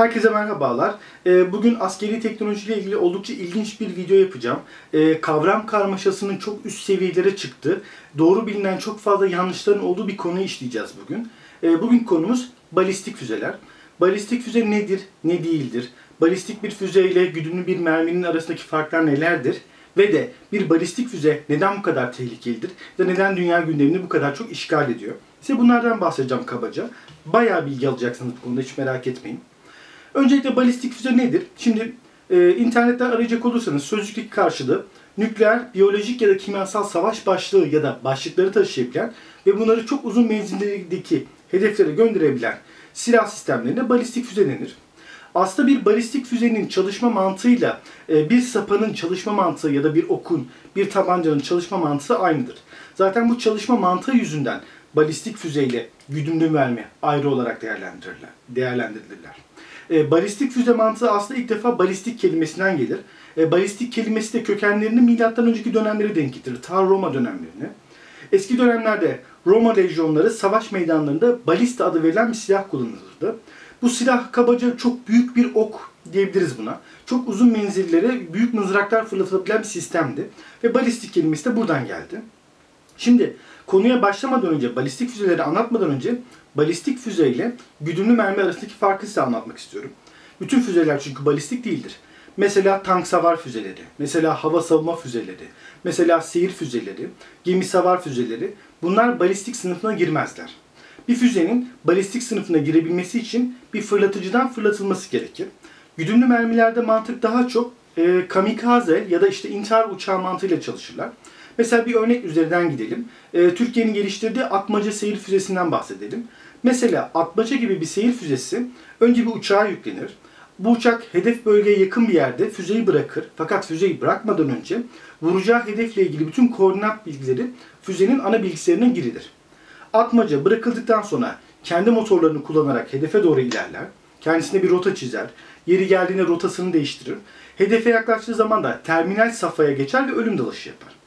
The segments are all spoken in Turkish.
Herkese merhabalar. Ee, bugün askeri teknolojiyle ilgili oldukça ilginç bir video yapacağım. Ee, kavram karmaşasının çok üst seviyelere çıktı. Doğru bilinen çok fazla yanlışların olduğu bir konuyu işleyeceğiz bugün. Ee, bugün konumuz balistik füzeler. Balistik füze nedir, ne değildir? Balistik bir füze ile güdümlü bir merminin arasındaki farklar nelerdir? Ve de bir balistik füze neden bu kadar tehlikelidir? Ve neden dünya gündemini bu kadar çok işgal ediyor? Size bunlardan bahsedeceğim kabaca. Bayağı bilgi alacaksınız bu konuda hiç merak etmeyin. Öncelikle balistik füze nedir? Şimdi e, internetten arayacak olursanız sözlükteki karşılığı nükleer, biyolojik ya da kimyasal savaş başlığı ya da başlıkları taşıyabilen ve bunları çok uzun menzildeki hedeflere gönderebilen silah sistemlerine balistik füze denir. Aslında bir balistik füzenin çalışma mantığıyla e, bir sapanın çalışma mantığı ya da bir okun, bir tabancanın çalışma mantığı aynıdır. Zaten bu çalışma mantığı yüzünden balistik füzeyle güdümlü mermi ayrı olarak değerlendirirler. değerlendirilirler. E, balistik füze mantığı aslında ilk defa balistik kelimesinden gelir. E, balistik kelimesi de kökenlerini milattan önceki dönemlere denk getirir. Ta Roma dönemlerine. Eski dönemlerde Roma lejyonları savaş meydanlarında balista adı verilen bir silah kullanılırdı. Bu silah kabaca çok büyük bir ok diyebiliriz buna. Çok uzun menzillere büyük mızraklar fırlatabilen bir sistemdi. Ve balistik kelimesi de buradan geldi. Şimdi konuya başlamadan önce, balistik füzeleri anlatmadan önce balistik füze ile güdümlü mermi arasındaki farkı size anlatmak istiyorum. Bütün füzeler çünkü balistik değildir. Mesela tank savar füzeleri, mesela hava savunma füzeleri, mesela seyir füzeleri, gemi savar füzeleri bunlar balistik sınıfına girmezler. Bir füzenin balistik sınıfına girebilmesi için bir fırlatıcıdan fırlatılması gerekir. Güdümlü mermilerde mantık daha çok e, kamikaze ya da işte intihar uçağı mantığıyla çalışırlar. Mesela bir örnek üzerinden gidelim. E, Türkiye'nin geliştirdiği atmaca seyir füzesinden bahsedelim. Mesela atmaca gibi bir seyir füzesi önce bir uçağa yüklenir. Bu uçak hedef bölgeye yakın bir yerde füzeyi bırakır. Fakat füzeyi bırakmadan önce vuracağı hedefle ilgili bütün koordinat bilgileri füzenin ana bilgisayarına girilir. Atmaca bırakıldıktan sonra kendi motorlarını kullanarak hedefe doğru ilerler. Kendisine bir rota çizer. Yeri geldiğinde rotasını değiştirir. Hedefe yaklaştığı zaman da terminal safhaya geçer ve ölüm dalışı yapar.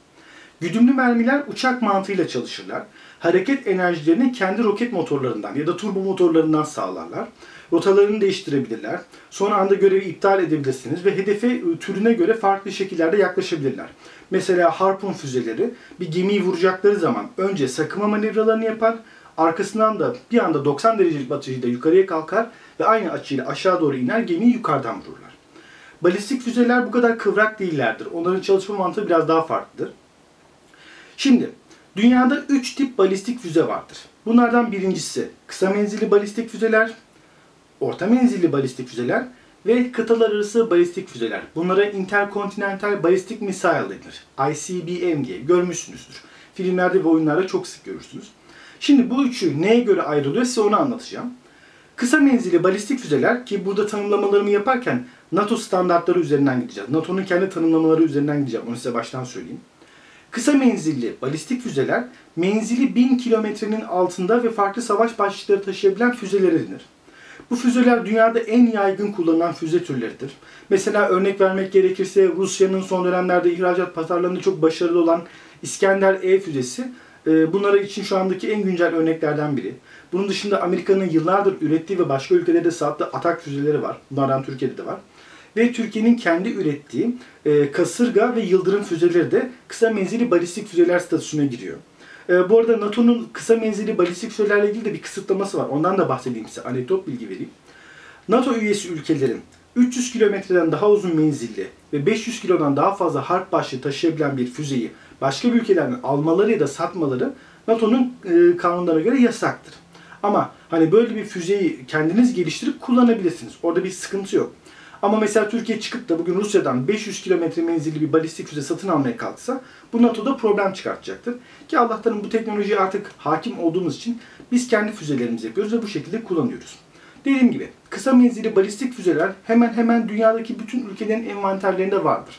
Güdümlü mermiler uçak mantığıyla çalışırlar. Hareket enerjilerini kendi roket motorlarından ya da turbo motorlarından sağlarlar. Rotalarını değiştirebilirler. Son anda görevi iptal edebilirsiniz ve hedefe ıı, türüne göre farklı şekillerde yaklaşabilirler. Mesela harpun füzeleri bir gemiyi vuracakları zaman önce sakıma manevralarını yapar, arkasından da bir anda 90 derecelik batışıyla yukarıya kalkar ve aynı açıyla aşağı doğru iner gemiyi yukarıdan vururlar. Balistik füzeler bu kadar kıvrak değillerdir. Onların çalışma mantığı biraz daha farklıdır. Şimdi dünyada 3 tip balistik füze vardır. Bunlardan birincisi kısa menzilli balistik füzeler, orta menzilli balistik füzeler ve kıtalar arası balistik füzeler. Bunlara Intercontinental Ballistic Missile denir. ICBM diye görmüşsünüzdür. Filmlerde ve oyunlarda çok sık görürsünüz. Şimdi bu üçü neye göre ayrılıyor size onu anlatacağım. Kısa menzilli balistik füzeler ki burada tanımlamalarımı yaparken NATO standartları üzerinden gideceğiz. NATO'nun kendi tanımlamaları üzerinden gideceğim. Onu size baştan söyleyeyim. Kısa menzilli balistik füzeler menzili 1000 kilometrenin altında ve farklı savaş başlıkları taşıyabilen füzelere denir. Bu füzeler dünyada en yaygın kullanılan füze türleridir. Mesela örnek vermek gerekirse Rusya'nın son dönemlerde ihracat pazarlarında çok başarılı olan İskender E füzesi e, bunlara için şu andaki en güncel örneklerden biri. Bunun dışında Amerika'nın yıllardır ürettiği ve başka ülkelerde sattığı atak füzeleri var. Bunlardan Türkiye'de de var ve Türkiye'nin kendi ürettiği e, kasırga ve yıldırım füzeleri de kısa menzili balistik füzeler statüsüne giriyor. E, bu arada NATO'nun kısa menzili balistik füzelerle ilgili de bir kısıtlaması var. Ondan da bahsedeyim size. Anekdot bilgi vereyim. NATO üyesi ülkelerin 300 kilometreden daha uzun menzilli ve 500 kilodan daha fazla harp başlığı taşıyabilen bir füzeyi başka bir ülkelerden almaları ya da satmaları NATO'nun e, kanunlarına göre yasaktır. Ama hani böyle bir füzeyi kendiniz geliştirip kullanabilirsiniz. Orada bir sıkıntı yok. Ama mesela Türkiye çıkıp da bugün Rusya'dan 500 kilometre menzilli bir balistik füze satın almaya kalksa bu NATO'da problem çıkartacaktır. Ki Allah'tan bu teknolojiye artık hakim olduğumuz için biz kendi füzelerimizi yapıyoruz ve bu şekilde kullanıyoruz. Dediğim gibi kısa menzilli balistik füzeler hemen hemen dünyadaki bütün ülkelerin envanterlerinde vardır.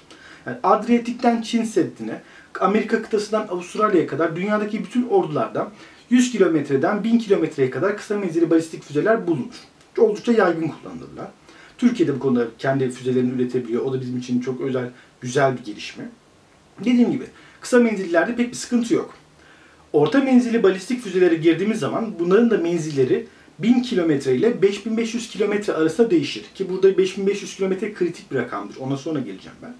Yani Adriyatik'ten Çin Seddi'ne, Amerika kıtasından Avustralya'ya kadar dünyadaki bütün ordularda 100 kilometreden 1000 kilometreye kadar kısa menzilli balistik füzeler bulunur. Oldukça yaygın kullanılırlar. Türkiye'de bu konuda kendi füzelerini üretebiliyor. O da bizim için çok özel, güzel bir gelişme. Dediğim gibi kısa menzillerde pek bir sıkıntı yok. Orta menzilli balistik füzelere girdiğimiz zaman bunların da menzilleri 1000 kilometre ile 5500 kilometre arasında değişir. Ki burada 5500 kilometre kritik bir rakamdır. Ona sonra geleceğim ben.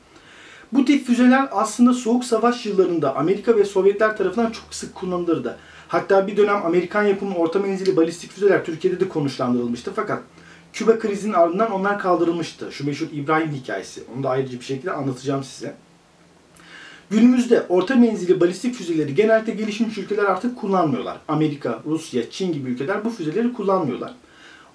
Bu tip füzeler aslında Soğuk Savaş yıllarında Amerika ve Sovyetler tarafından çok sık kullanılırdı. Hatta bir dönem Amerikan yapımı orta menzilli balistik füzeler Türkiye'de de konuşlandırılmıştı fakat Küba krizinin ardından onlar kaldırılmıştı. Şu meşhur İbrahim hikayesi. Onu da ayrıca bir şekilde anlatacağım size. Günümüzde orta menzilli balistik füzeleri genellikle gelişmiş ülkeler artık kullanmıyorlar. Amerika, Rusya, Çin gibi ülkeler bu füzeleri kullanmıyorlar.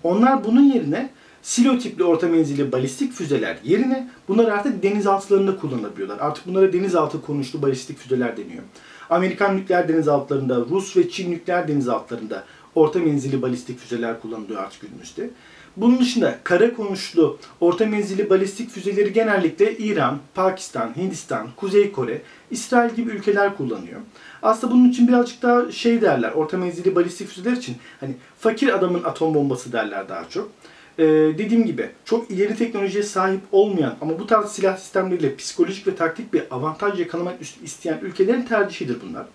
Onlar bunun yerine silo tipli orta menzilli balistik füzeler yerine bunları artık denizaltılarında kullanabiliyorlar. Artık bunlara denizaltı konuşlu balistik füzeler deniyor. Amerikan nükleer denizaltılarında, Rus ve Çin nükleer denizaltılarında orta menzilli balistik füzeler kullanılıyor artık günümüzde. Bunun dışında kara konuşlu orta menzilli balistik füzeleri genellikle İran, Pakistan, Hindistan, Kuzey Kore, İsrail gibi ülkeler kullanıyor. Aslında bunun için birazcık daha şey derler, orta menzilli balistik füzeler için hani fakir adamın atom bombası derler daha çok. Ee, dediğim gibi çok ileri teknolojiye sahip olmayan ama bu tarz silah sistemleriyle psikolojik ve taktik bir avantaj yakalamak isteyen ülkelerin tercihidir bunlar.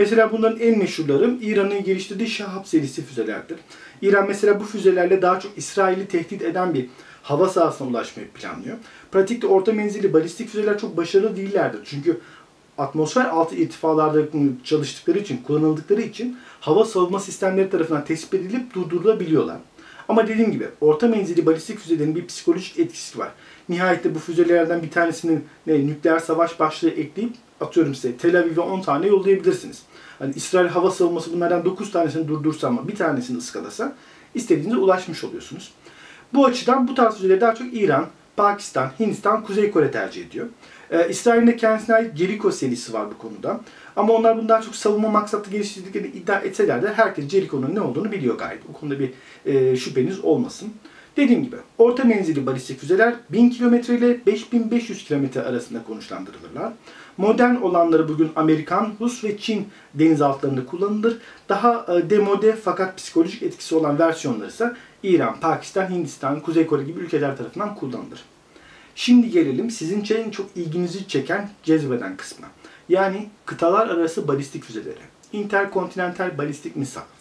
Mesela bunların en meşhurları İran'ın geliştirdiği Şahap serisi füzelerdir. İran mesela bu füzelerle daha çok İsrail'i tehdit eden bir hava sahasına ulaşmayı planlıyor. Pratikte orta menzilli balistik füzeler çok başarılı değillerdir. Çünkü atmosfer altı irtifalarda çalıştıkları için, kullanıldıkları için hava savunma sistemleri tarafından tespit edilip durdurulabiliyorlar. Ama dediğim gibi orta menzilli balistik füzelerin bir psikolojik etkisi var. Nihayette bu füzelerden bir tanesinin ne, nükleer savaş başlığı ekleyip atıyorum size Tel Aviv'e 10 tane yollayabilirsiniz. Hani İsrail hava savunması bunlardan 9 tanesini durdursa ama bir tanesini ıskalasa istediğinize ulaşmış oluyorsunuz. Bu açıdan bu tarz füzeleri daha çok İran, Pakistan, Hindistan, Kuzey Kore tercih ediyor. Ee, İsrail'in de kendisine ait Jericho serisi var bu konuda. Ama onlar bunu daha çok savunma maksatlı geliştirdiklerini iddia etseler de herkes Jericho'nun ne olduğunu biliyor gayet. Bu konuda bir e, şüpheniz olmasın. Dediğim gibi orta menzilli balistik füzeler 1000 km ile 5500 km arasında konuşlandırılırlar. Modern olanları bugün Amerikan, Rus ve Çin denizaltılarında kullanılır. Daha e, demode fakat psikolojik etkisi olan versiyonları ise İran, Pakistan, Hindistan, Kuzey Kore gibi ülkeler tarafından kullanılır. Şimdi gelelim sizin en çok ilginizi çeken cezbeden kısmına. Yani kıtalar arası balistik füzeleri. Interkontinental balistik missiles.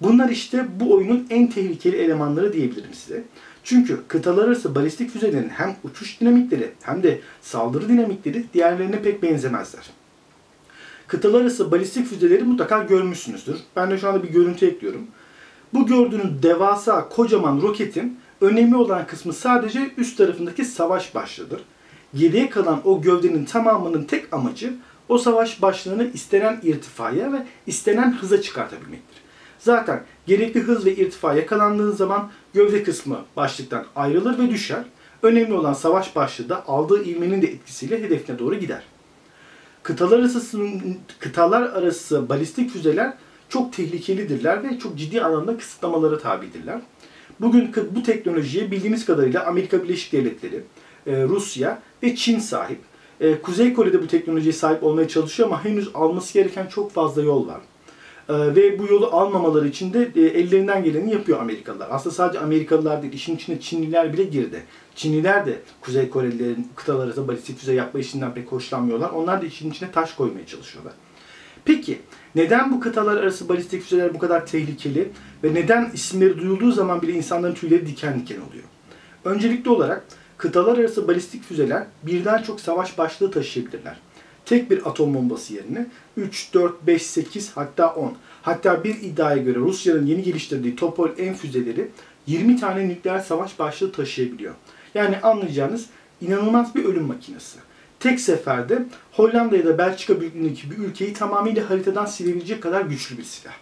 Bunlar işte bu oyunun en tehlikeli elemanları diyebilirim size. Çünkü kıtalar arası balistik füzelerin hem uçuş dinamikleri hem de saldırı dinamikleri diğerlerine pek benzemezler. Kıtalar arası balistik füzeleri mutlaka görmüşsünüzdür. Ben de şu anda bir görüntü ekliyorum. Bu gördüğünüz devasa kocaman roketin önemli olan kısmı sadece üst tarafındaki savaş başlığıdır. Geriye kalan o gövdenin tamamının tek amacı o savaş başlığını istenen irtifaya ve istenen hıza çıkartabilmektir. Zaten gerekli hız ve irtifa yakalandığı zaman gövde kısmı başlıktan ayrılır ve düşer. Önemli olan savaş başlığı da aldığı ivmenin de etkisiyle hedefine doğru gider. Kıtalar arası, kıtalar arası balistik füzeler çok tehlikelidirler ve çok ciddi anlamda kısıtlamalara tabidirler. Bugün bu teknolojiye bildiğimiz kadarıyla Amerika Birleşik Devletleri, e, Rusya ve Çin sahip. E, Kuzey Kore'de bu teknolojiye sahip olmaya çalışıyor ama henüz alması gereken çok fazla yol var. Ee, ve bu yolu almamaları için de e, ellerinden geleni yapıyor Amerikalılar. Aslında sadece Amerikalılar değil, işin içine Çinliler bile girdi. Çinliler de Kuzey Korelilerin kıtalar arası balistik füze yapma işinden pek hoşlanmıyorlar. Onlar da işin içine taş koymaya çalışıyorlar. Peki neden bu kıtalar arası balistik füzeler bu kadar tehlikeli ve neden isimleri duyulduğu zaman bile insanların tüyleri diken diken oluyor? Öncelikli olarak kıtalar arası balistik füzeler birden çok savaş başlığı taşıyabilirler tek bir atom bombası yerine 3, 4, 5, 8 hatta 10. Hatta bir iddiaya göre Rusya'nın yeni geliştirdiği Topol M füzeleri 20 tane nükleer savaş başlığı taşıyabiliyor. Yani anlayacağınız inanılmaz bir ölüm makinesi. Tek seferde Hollanda ya da Belçika büyüklüğündeki bir ülkeyi tamamıyla haritadan silebilecek kadar güçlü bir silah.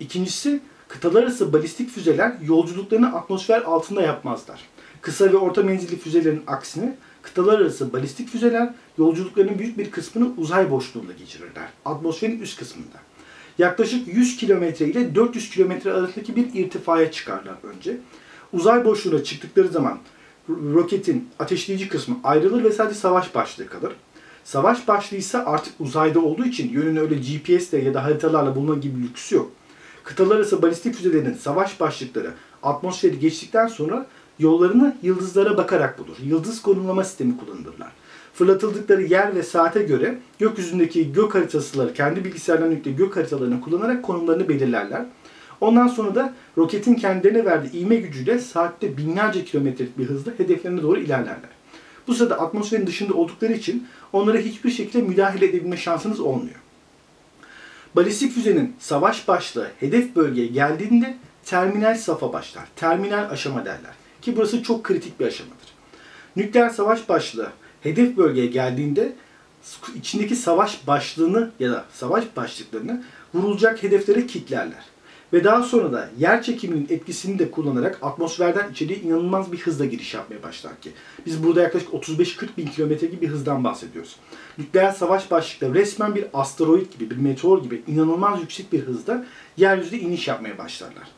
İkincisi, kıtalar arası balistik füzeler yolculuklarını atmosfer altında yapmazlar. Kısa ve orta menzilli füzelerin aksine Kıtalar arası balistik füzeler yolculuklarının büyük bir kısmını uzay boşluğunda geçirirler. Atmosferin üst kısmında. Yaklaşık 100 kilometre ile 400 kilometre arasındaki bir irtifaya çıkarlar önce. Uzay boşluğuna çıktıkları zaman roketin ateşleyici kısmı ayrılır ve sadece savaş başlığı kalır. Savaş başlığı ise artık uzayda olduğu için yönünü öyle GPS'le ya da haritalarla bulma gibi lüksü yok. Kıtalar arası balistik füzelerin savaş başlıkları atmosferi geçtikten sonra yollarını yıldızlara bakarak bulur. Yıldız konumlama sistemi kullanırlar. Fırlatıldıkları yer ve saate göre gökyüzündeki gök haritasıları kendi bilgisayarlarına yüklü gök haritalarını kullanarak konumlarını belirlerler. Ondan sonra da roketin kendilerine verdiği ivme gücüyle saatte binlerce kilometrelik bir hızla hedeflerine doğru ilerlerler. Bu sırada atmosferin dışında oldukları için onlara hiçbir şekilde müdahale edebilme şansınız olmuyor. Balistik füzenin savaş başlığı hedef bölgeye geldiğinde terminal safa başlar. Terminal aşama derler. Ki burası çok kritik bir aşamadır. Nükleer savaş başlığı hedef bölgeye geldiğinde içindeki savaş başlığını ya da savaş başlıklarını vurulacak hedeflere kilitlerler. Ve daha sonra da yer çekiminin etkisini de kullanarak atmosferden içeriye inanılmaz bir hızla giriş yapmaya başlar ki. Biz burada yaklaşık 35-40 bin kilometre gibi bir hızdan bahsediyoruz. Nükleer savaş başlıkları resmen bir asteroid gibi, bir meteor gibi inanılmaz yüksek bir hızda yeryüzüne iniş yapmaya başlarlar.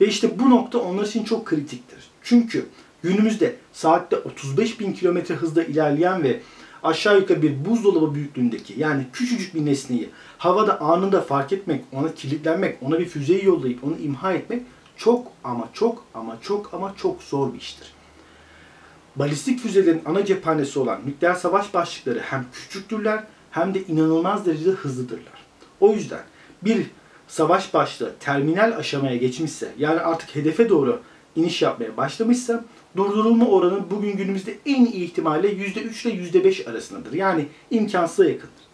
Ve işte bu nokta onlar için çok kritiktir. Çünkü günümüzde saatte 35 bin kilometre hızda ilerleyen ve aşağı yukarı bir buzdolabı büyüklüğündeki yani küçücük bir nesneyi havada anında fark etmek, ona kilitlenmek, ona bir füzeyi yollayıp onu imha etmek çok ama çok ama çok ama çok zor bir iştir. Balistik füzelerin ana cephanesi olan nükleer savaş başlıkları hem küçüktürler hem de inanılmaz derecede hızlıdırlar. O yüzden bir savaş başlığı terminal aşamaya geçmişse yani artık hedefe doğru iniş yapmaya başlamışsa durdurulma oranı bugün günümüzde en iyi ihtimalle %3 ile %5 arasındadır. Yani imkansıza yakındır.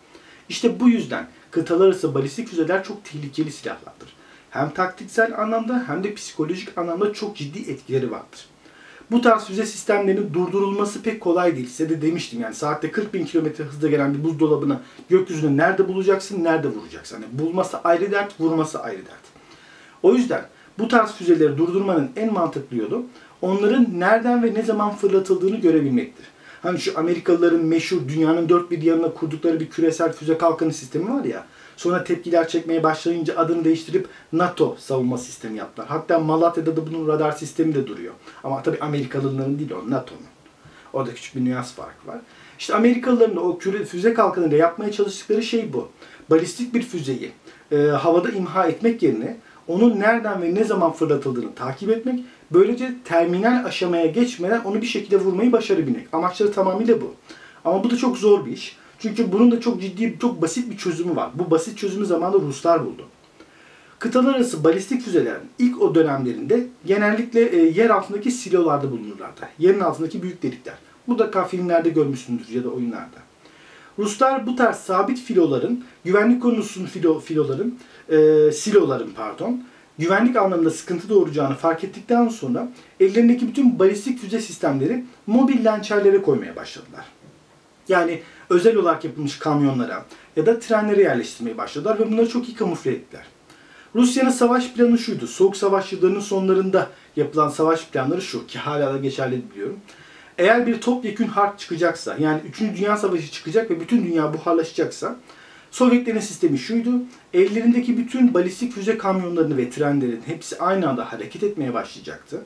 İşte bu yüzden kıtalar arası balistik füzeler çok tehlikeli silahlardır. Hem taktiksel anlamda hem de psikolojik anlamda çok ciddi etkileri vardır. Bu tarz füze sistemlerinin durdurulması pek kolay değil. Size de demiştim yani saatte 40 bin kilometre hızla gelen bir buzdolabını gökyüzünde nerede bulacaksın, nerede vuracaksın. Yani bulması ayrı dert, vurması ayrı dert. O yüzden bu tarz füzeleri durdurmanın en mantıklı yolu onların nereden ve ne zaman fırlatıldığını görebilmektir. Hani şu Amerikalıların meşhur dünyanın dört bir yanına kurdukları bir küresel füze kalkanı sistemi var ya. Sonra tepkiler çekmeye başlayınca adını değiştirip NATO savunma sistemi yaptılar. Hatta Malatya'da da bunun radar sistemi de duruyor. Ama tabii Amerikalıların değil o NATO'nun. Orada küçük bir nüans farkı var. İşte Amerikalıların o küre, füze kalkanıyla yapmaya çalıştıkları şey bu. Balistik bir füzeyi e, havada imha etmek yerine onun nereden ve ne zaman fırlatıldığını takip etmek, böylece terminal aşamaya geçmeden onu bir şekilde vurmayı başarabilmek. Amaçları tamamıyla bu. Ama bu da çok zor bir iş. Çünkü bunun da çok ciddi, çok basit bir çözümü var. Bu basit çözümü zamanında Ruslar buldu. Kıtalar arası balistik füzelerin ilk o dönemlerinde genellikle e, yer altındaki silolarda bulunurlardı. Yerin altındaki büyük delikler. Mutlaka filmlerde görmüşsündür ya da oyunlarda. Ruslar bu tarz sabit filoların, güvenlik konusunun filo, filoların, e, siloların pardon, güvenlik anlamında sıkıntı doğuracağını fark ettikten sonra ellerindeki bütün balistik füze sistemleri mobil lançerlere koymaya başladılar. Yani özel olarak yapılmış kamyonlara ya da trenlere yerleştirmeye başladılar ve bunları çok iyi kamufle ettiler. Rusya'nın savaş planı şuydu. Soğuk savaş yıllarının sonlarında yapılan savaş planları şu ki hala da geçerli biliyorum. Eğer bir topyekün harp çıkacaksa yani 3. Dünya Savaşı çıkacak ve bütün dünya buharlaşacaksa Sovyetlerin sistemi şuydu. Ellerindeki bütün balistik füze kamyonlarını ve trenlerin hepsi aynı anda hareket etmeye başlayacaktı.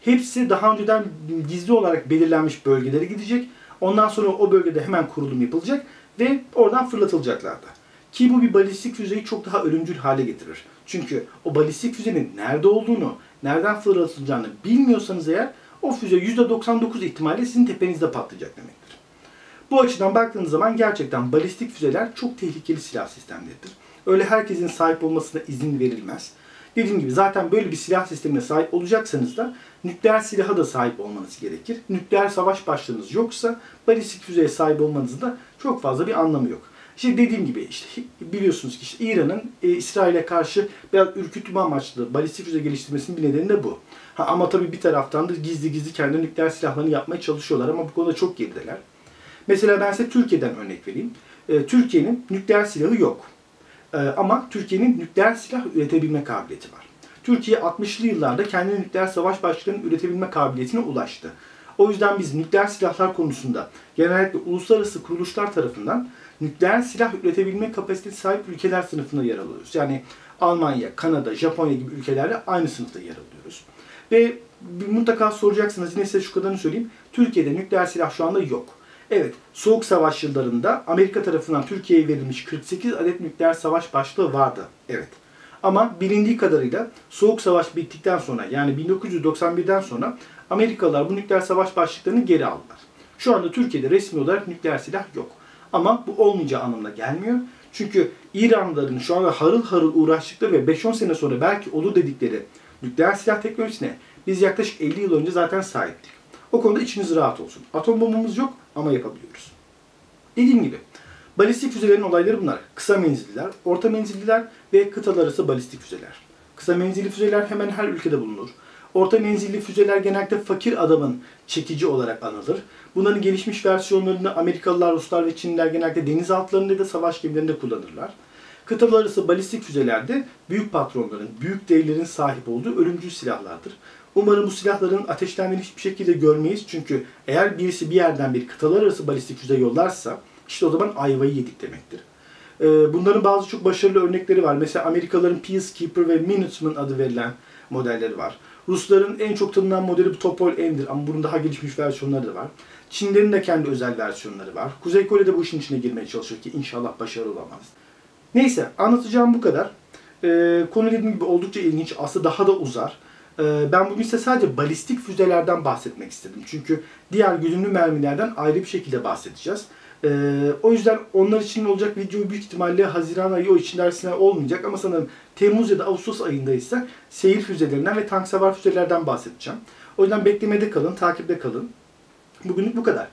Hepsi daha önceden gizli olarak belirlenmiş bölgelere gidecek. Ondan sonra o bölgede hemen kurulum yapılacak ve oradan fırlatılacaklardı. Ki bu bir balistik füzeyi çok daha ölümcül hale getirir. Çünkü o balistik füzenin nerede olduğunu, nereden fırlatılacağını bilmiyorsanız eğer o füze %99 ihtimalle sizin tepenizde patlayacak demektir. Bu açıdan baktığınız zaman gerçekten balistik füzeler çok tehlikeli silah sistemleridir. Öyle herkesin sahip olmasına izin verilmez. Dediğim gibi zaten böyle bir silah sistemine sahip olacaksanız da nükleer silaha da sahip olmanız gerekir. Nükleer savaş başlığınız yoksa balistik füzeye sahip olmanızın da çok fazla bir anlamı yok. İşte dediğim gibi işte biliyorsunuz ki işte İran'ın e, İsrail'e karşı biraz ürkütme amaçlı balistik füze geliştirmesinin bir nedeni de bu. Ha, ama tabii bir taraftan da gizli gizli kendi nükleer silahlarını yapmaya çalışıyorlar ama bu konuda çok gerideler. Mesela ben size Türkiye'den örnek vereyim. E, Türkiye'nin nükleer silahı yok. E, ama Türkiye'nin nükleer silah üretebilme kabiliyeti var. Türkiye 60'lı yıllarda kendi nükleer savaş başlıklarını üretebilme kabiliyetine ulaştı. O yüzden biz nükleer silahlar konusunda genellikle uluslararası kuruluşlar tarafından nükleer silah üretebilme kapasitesi sahip ülkeler sınıfında yer alıyoruz. Yani Almanya, Kanada, Japonya gibi ülkelerle aynı sınıfta yer alıyoruz. Ve mutlaka soracaksınız yine size şu kadarını söyleyeyim. Türkiye'de nükleer silah şu anda yok. Evet, Soğuk Savaş yıllarında Amerika tarafından Türkiye'ye verilmiş 48 adet nükleer savaş başlığı vardı. Evet. Ama bilindiği kadarıyla Soğuk Savaş bittikten sonra yani 1991'den sonra Amerikalılar bu nükleer savaş başlıklarını geri aldılar. Şu anda Türkiye'de resmi olarak nükleer silah yok. Ama bu olmayacağı anlamına gelmiyor. Çünkü İranlıların şu anda harıl harıl uğraştıkları ve 5-10 sene sonra belki olur dedikleri nükleer silah teknolojisine biz yaklaşık 50 yıl önce zaten sahiptik. O konuda içiniz rahat olsun. Atom bombamız yok ama yapabiliyoruz. Dediğim gibi balistik füzelerin olayları bunlar. Kısa menzilliler, orta menzilliler ve kıtalar arası balistik füzeler. Kısa menzilli füzeler hemen her ülkede bulunur. Orta menzilli füzeler genellikle fakir adamın çekici olarak anılır. Bunların gelişmiş versiyonlarını Amerikalılar, Ruslar ve Çinliler genellikle denizaltılarında da savaş gemilerinde kullanırlar. Kıtalar arası balistik füzelerde büyük patronların, büyük devlerin sahip olduğu ölümcül silahlardır. Umarım bu silahların ateşlendiğini hiçbir şekilde görmeyiz. Çünkü eğer birisi bir yerden bir kıtalar arası balistik füze yollarsa işte o zaman ayvayı yedik demektir. Ee, Bunların bazı çok başarılı örnekleri var. Mesela Amerikalıların Peacekeeper ve Minuteman adı verilen modelleri var. Rusların en çok tanınan modeli bu Topol M'dir ama bunun daha gelişmiş versiyonları da var. Çinlerin de kendi özel versiyonları var. Kuzey Kore de bu işin içine girmeye çalışıyor ki inşallah başarılı olamaz. Neyse anlatacağım bu kadar. Ee, konu dediğim gibi oldukça ilginç. Aslında daha da uzar. Ee, ben bugün size sadece balistik füzelerden bahsetmek istedim. Çünkü diğer güdümlü mermilerden ayrı bir şekilde bahsedeceğiz. Ee, o yüzden onlar için olacak video büyük ihtimalle Haziran ayı o içerisinde olmayacak ama sanırım Temmuz ya da Ağustos ayında ise seyir füzelerinden ve tank savar füzelerden bahsedeceğim. O yüzden beklemede kalın, takipte kalın. Bugünlük bu kadar.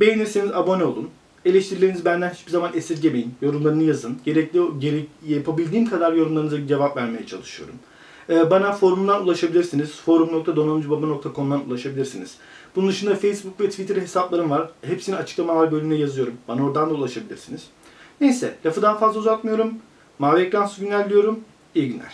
Beğenirseniz abone olun. Eleştirilerinizi benden hiçbir zaman esirgemeyin. Yorumlarını yazın. Gerekli gerek, yapabildiğim kadar yorumlarınıza cevap vermeye çalışıyorum. Ee, Bana forumdan ulaşabilirsiniz. forum.donanımcıbaba.com'dan ulaşabilirsiniz. Bunun dışında Facebook ve Twitter hesaplarım var. Hepsini açıklamalar bölümüne yazıyorum. Bana oradan da ulaşabilirsiniz. Neyse lafı daha fazla uzatmıyorum. Mavi ekransız günler diyorum. İyi günler.